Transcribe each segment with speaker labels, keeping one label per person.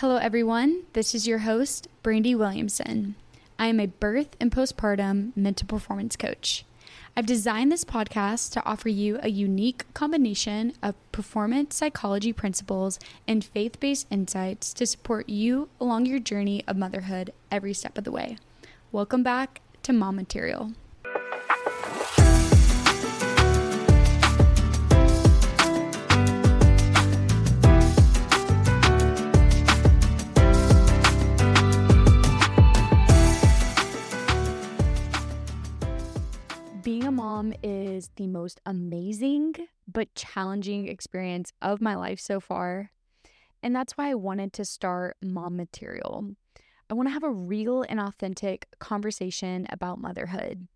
Speaker 1: Hello, everyone. This is your host, Brandy Williamson. I am a birth and postpartum mental performance coach. I've designed this podcast to offer you a unique combination of performance psychology principles and faith based insights to support you along your journey of motherhood every step of the way. Welcome back to Mom Material. The most amazing but challenging experience of my life so far. And that's why I wanted to start Mom Material. I want to have a real and authentic conversation about motherhood.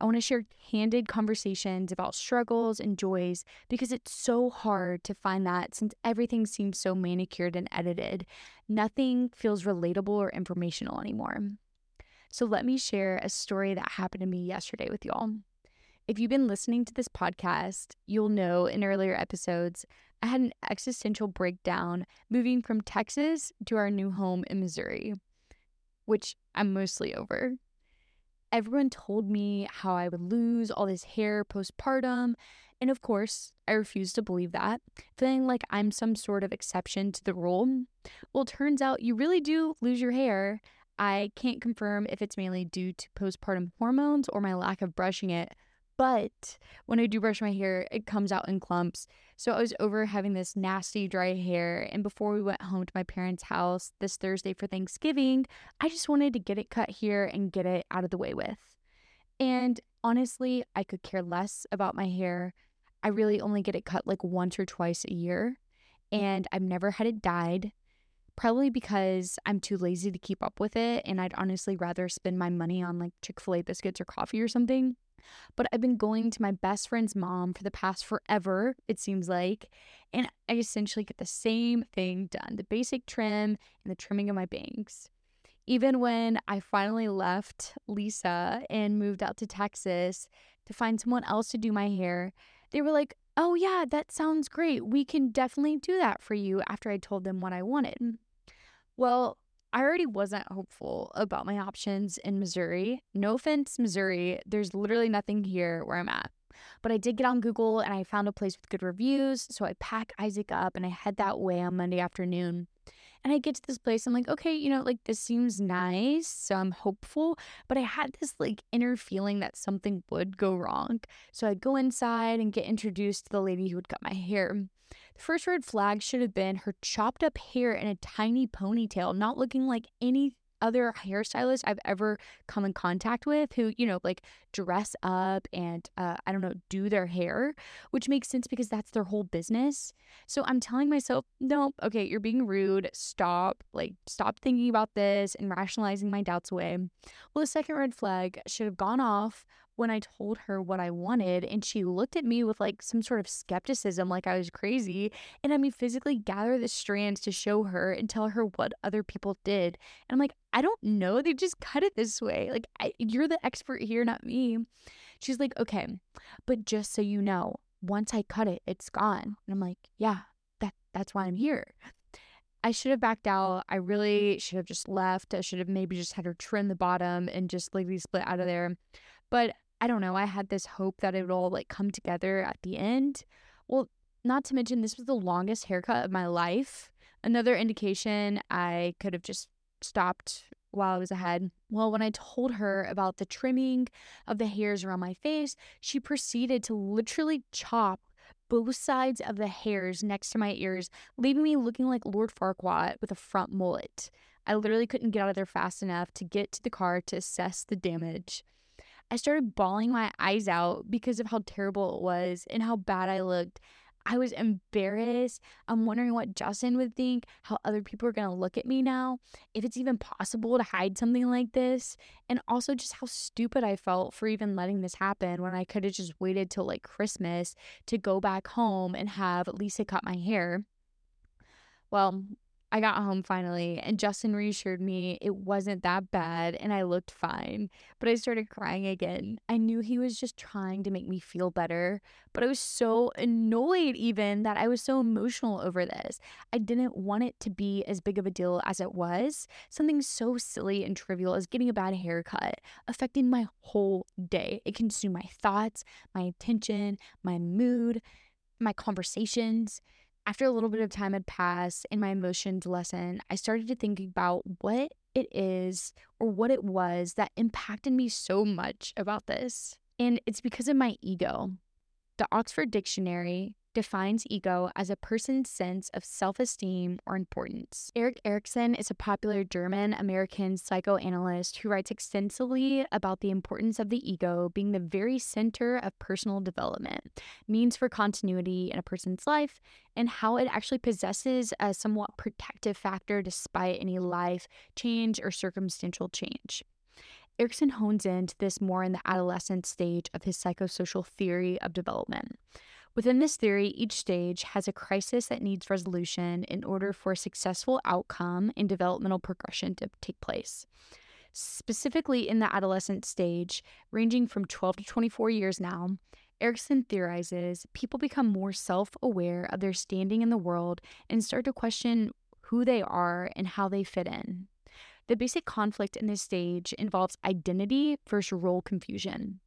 Speaker 1: I want to share candid conversations about struggles and joys because it's so hard to find that since everything seems so manicured and edited. Nothing feels relatable or informational anymore. So, let me share a story that happened to me yesterday with y'all. If you've been listening to this podcast, you'll know in earlier episodes, I had an existential breakdown moving from Texas to our new home in Missouri, which I'm mostly over. Everyone told me how I would lose all this hair postpartum. And of course, I refused to believe that, feeling like I'm some sort of exception to the rule. Well, turns out you really do lose your hair. I can't confirm if it's mainly due to postpartum hormones or my lack of brushing it, but when I do brush my hair, it comes out in clumps. So I was over having this nasty dry hair. And before we went home to my parents' house this Thursday for Thanksgiving, I just wanted to get it cut here and get it out of the way with. And honestly, I could care less about my hair. I really only get it cut like once or twice a year. And I've never had it dyed probably because I'm too lazy to keep up with it and I'd honestly rather spend my money on like Chick-fil-A biscuits or coffee or something. But I've been going to my best friend's mom for the past forever, it seems like, and I essentially get the same thing done, the basic trim and the trimming of my bangs. Even when I finally left Lisa and moved out to Texas to find someone else to do my hair, they were like, "Oh yeah, that sounds great. We can definitely do that for you." After I told them what I wanted. Well, I already wasn't hopeful about my options in Missouri. No offense, Missouri, there's literally nothing here where I'm at. But I did get on Google and I found a place with good reviews. So I pack Isaac up and I head that way on Monday afternoon. And I get to this place, I'm like, okay, you know, like this seems nice. So I'm hopeful. But I had this like inner feeling that something would go wrong. So I go inside and get introduced to the lady who would cut my hair. The first red flag should have been her chopped up hair in a tiny ponytail, not looking like any other hairstylist I've ever come in contact with who, you know, like dress up and, uh, I don't know, do their hair, which makes sense because that's their whole business. So I'm telling myself, no, okay, you're being rude. Stop. Like, stop thinking about this and rationalizing my doubts away. Well, the second red flag should have gone off when I told her what I wanted and she looked at me with like some sort of skepticism like I was crazy and I mean physically gather the strands to show her and tell her what other people did and I'm like I don't know they just cut it this way like I, you're the expert here not me she's like okay but just so you know once I cut it it's gone and I'm like yeah that that's why I'm here I should have backed out. I really should have just left. I should have maybe just had her trim the bottom and just like split out of there. But I don't know, I had this hope that it would all like come together at the end. Well, not to mention, this was the longest haircut of my life. Another indication I could have just stopped while I was ahead. Well, when I told her about the trimming of the hairs around my face, she proceeded to literally chop both sides of the hairs next to my ears, leaving me looking like Lord Farquaad with a front mullet. I literally couldn't get out of there fast enough to get to the car to assess the damage. I started bawling my eyes out because of how terrible it was and how bad I looked. I was mm-hmm. embarrassed. I'm wondering what Justin would think, how other people are going to look at me now, if it's even possible to hide something like this, and also just how stupid I felt for even letting this happen when I could have just waited till like Christmas to go back home and have Lisa cut my hair. Well, I got home finally, and Justin reassured me it wasn't that bad and I looked fine. But I started crying again. I knew he was just trying to make me feel better, but I was so annoyed even that I was so emotional over this. I didn't want it to be as big of a deal as it was. Something so silly and trivial as getting a bad haircut affecting my whole day. It consumed my thoughts, my attention, my mood, my conversations. After a little bit of time had passed and my emotions lessened, I started to think about what it is or what it was that impacted me so much about this. And it's because of my ego. The Oxford Dictionary defines ego as a person's sense of self esteem or importance. Erik Erikson is a popular German American psychoanalyst who writes extensively about the importance of the ego being the very center of personal development, means for continuity in a person's life, and how it actually possesses a somewhat protective factor despite any life change or circumstantial change. Erikson hones into this more in the adolescent stage of his psychosocial theory of development. Within this theory, each stage has a crisis that needs resolution in order for a successful outcome in developmental progression to take place. Specifically, in the adolescent stage, ranging from 12 to 24 years now, Erikson theorizes people become more self aware of their standing in the world and start to question who they are and how they fit in. The basic conflict in this stage involves identity versus role confusion.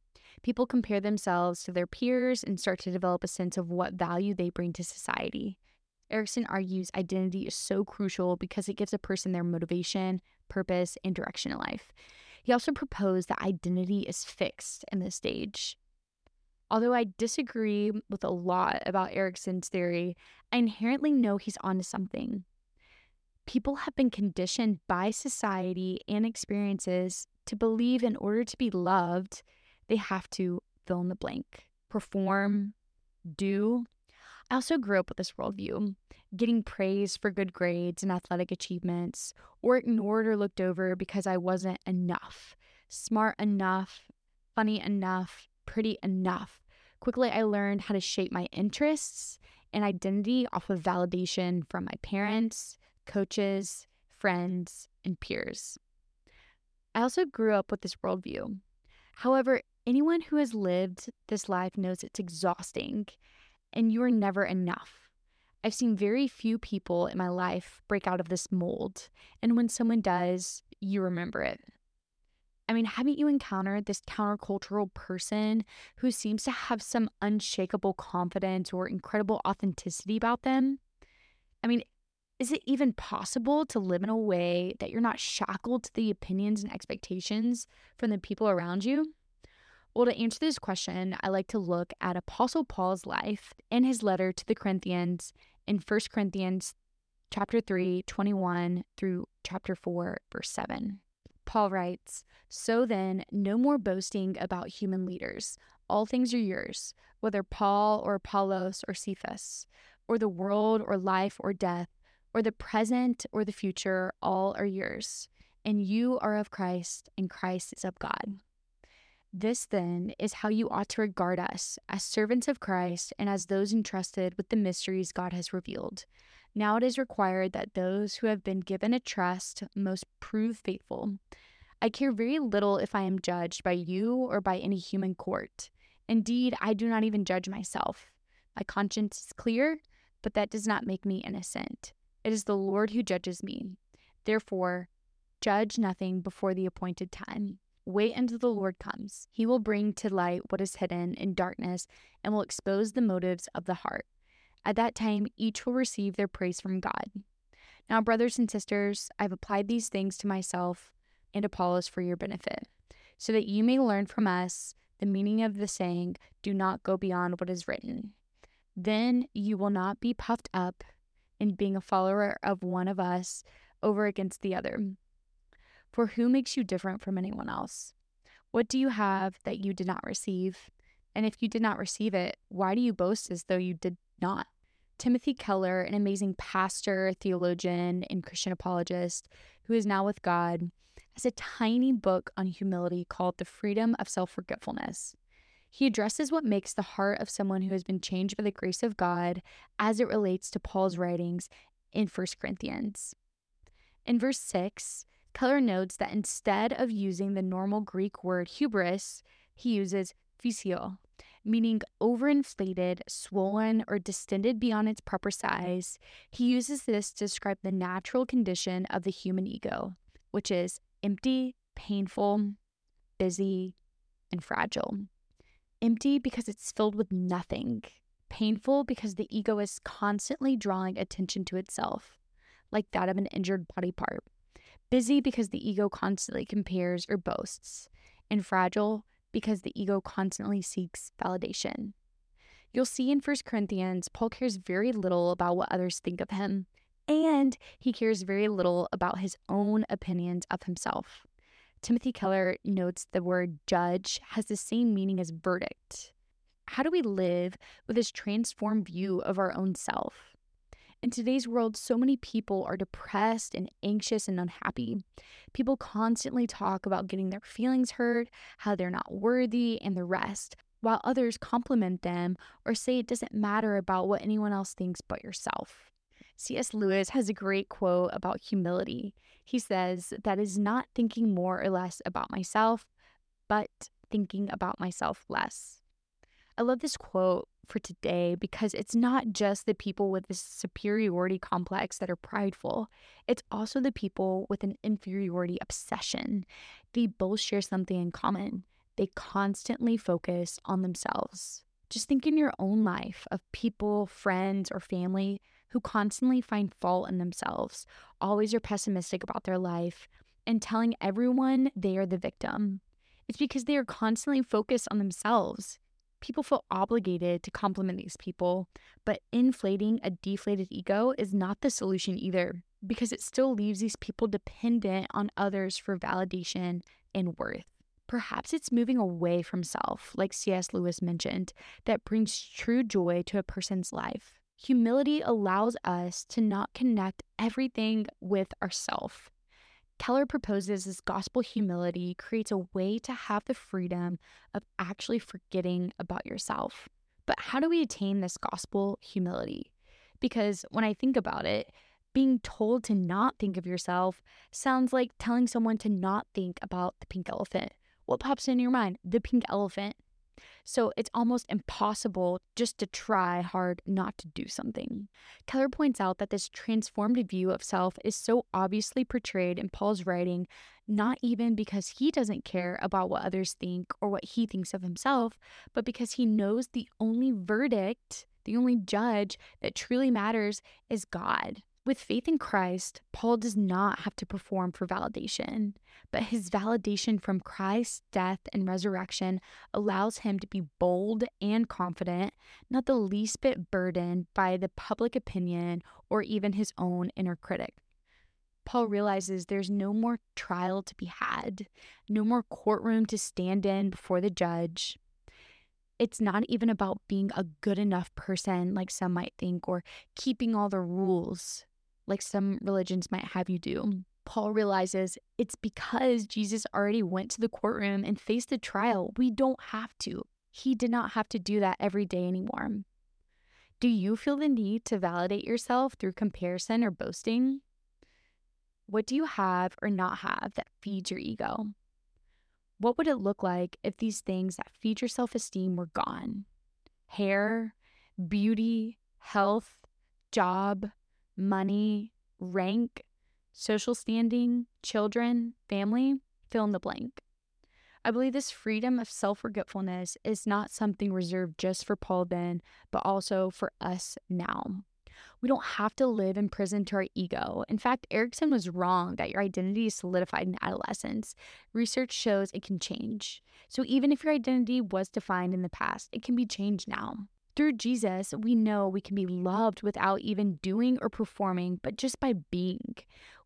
Speaker 1: People compare themselves to their peers and start to develop a sense of what value they bring to society. Erikson argues identity is so crucial because it gives a person their motivation, purpose, and direction in life. He also proposed that identity is fixed in this stage. Although I disagree with a lot about Erikson's theory, I inherently know he's onto something. People have been conditioned by society and experiences to believe in order to be loved, they have to fill in the blank, perform, mm-hmm. do. I also grew up with this worldview, getting praise for good grades and athletic achievements, or ignored or looked over because I wasn't enough, smart enough, funny enough, pretty enough. Quickly, I learned how to shape my interests and identity off of validation from my parents, coaches, friends, and peers. I also grew up with this worldview. However, anyone who has lived this life knows it's exhausting and you are never enough. I've seen very few people in my life break out of this mold, and when someone does, you remember it. I mean, haven't you encountered this countercultural person who seems to have some unshakable confidence or incredible authenticity about them? I mean, is it even possible to live in a way that you're not shackled to the opinions and expectations from the people around you? Well, to answer this question, I like to look at Apostle Paul's life in his letter to the Corinthians in 1 Corinthians chapter 3, 21 through chapter 4, verse 7. Paul writes, So then, no more boasting about human leaders. All things are yours, whether Paul or Apollos or Cephas, or the world or life or death, or the present or the future, all are yours. And you are of Christ, and Christ is of God. This, then, is how you ought to regard us as servants of Christ and as those entrusted with the mysteries God has revealed. Now it is required that those who have been given a trust most prove faithful. I care very little if I am judged by you or by any human court. Indeed, I do not even judge myself. My conscience is clear, but that does not make me innocent. It is the Lord who judges me. Therefore, judge nothing before the appointed time. Wait until the Lord comes. He will bring to light what is hidden in darkness and will expose the motives of the heart. At that time, each will receive their praise from God. Now, brothers and sisters, I've applied these things to myself and Apollos for your benefit, so that you may learn from us the meaning of the saying, Do not go beyond what is written. Then you will not be puffed up in being a follower of one of us over against the other. For who makes you different from anyone else? What do you have that you did not receive? And if you did not receive it, why do you boast as though you did not? Timothy Keller, an amazing pastor, theologian, and Christian apologist who is now with God, has a tiny book on humility called The Freedom of Self Forgetfulness. He addresses what makes the heart of someone who has been changed by the grace of God as it relates to Paul's writings in 1 Corinthians. In verse 6, Keller notes that instead of using the normal Greek word hubris, he uses physio, meaning overinflated, swollen, or distended beyond its proper size. He uses this to describe the natural condition of the human ego, which is empty, painful, busy, and fragile. Empty because it's filled with nothing. Painful because the ego is constantly drawing attention to itself, like that of an injured body part. Busy because the ego constantly compares or boasts. And fragile because the ego constantly seeks validation. You'll see in 1 Corinthians, Paul cares very little about what others think of him, and he cares very little about his own opinions of himself. Timothy Keller notes the word judge has the same meaning as verdict. How do we live with this transformed view of our own self? In today's world, so many people are depressed and anxious and unhappy. People constantly talk about getting their feelings hurt, how they're not worthy, and the rest, while others compliment them or say it doesn't matter about what anyone else thinks but yourself. C.S. Lewis has a great quote about humility. He says, That is not thinking more or less about myself, but thinking about myself less. I love this quote for today because it's not just the people with this superiority complex that are prideful, it's also the people with an inferiority obsession. They both share something in common. They constantly focus on themselves. Just think in your own life of people, friends, or family who constantly find fault in themselves, always are pessimistic about their life, and telling everyone they are the victim. It's because they are constantly focused on themselves people feel obligated to compliment these people, but inflating a deflated ego is not the solution either, because it still leaves these people dependent on others for validation and worth. Perhaps it's moving away from self, like C.S. Lewis mentioned, that brings true joy to a person's life. Humility allows us to not connect everything with ourself Keller proposes this gospel humility creates a way to have the freedom of actually forgetting about yourself. But how do we attain this gospel humility? Because when I think about it, being told to not think of yourself sounds like telling someone to not think about the pink elephant. What pops in your mind? The pink elephant. So it's almost impossible just to try hard not to do something. Keller points out that this transformed view of self is so obviously portrayed in Paul's writing, not even because he doesn't care about what others think or what he thinks of himself, but because he knows the only verdict, the only judge that truly matters is God. With faith in Christ, Paul does not have to perform for validation, but his validation from Christ's death and resurrection allows him to be bold and confident, not the least bit burdened by the public opinion or even his own inner critic. Paul realizes there's no more trial to be had, no more courtroom to stand in before the judge. It's not even about being a good enough person, like some might think, or keeping all the rules like some religions might have you do. Paul realizes it's because Jesus already went to the courtroom and faced the trial. We don't have to. He did not have to do that every day anymore. Do you feel the need to validate yourself through comparison or boasting? What do you have or not have that feeds your ego? What would it look like if these things that feed your self esteem were gone? Hair, beauty, health, job, money, rank, social standing, children, family, fill in the blank. I believe this freedom of self forgetfulness is not something reserved just for Paul then, but also for us now. We don't have to live in prison to our ego. In fact, Erikson was wrong that your identity is solidified in adolescence. Research shows it can change. So even if your identity was defined in the past, it can be changed now. Through Jesus, we know we can be loved without even doing or performing, but just by being.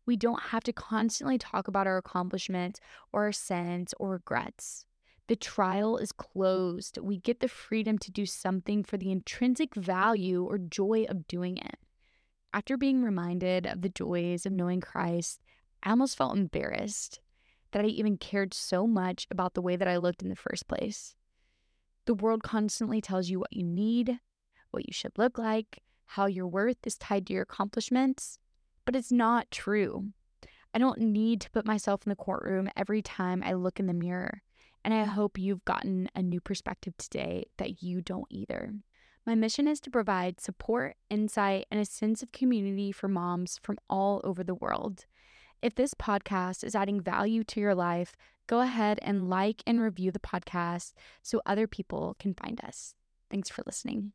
Speaker 1: We don't have to constantly talk about our accomplishments or our sins or regrets. The trial is closed. We get the freedom to do something for the intrinsic value or joy of doing it. After being reminded of the joys of knowing Christ, I almost felt embarrassed that I even cared so much about the way that I looked in the first place. The world constantly tells you what you need, what you should look like, how your worth is tied to your accomplishments, but it's not true. I don't need to put myself in the courtroom every time I look in the mirror. And I hope you've gotten a new perspective today that you don't either. My mission is to provide support, insight, and a sense of community for moms from all over the world. If this podcast is adding value to your life, go ahead and like and review the podcast so other people can find us. Thanks for listening.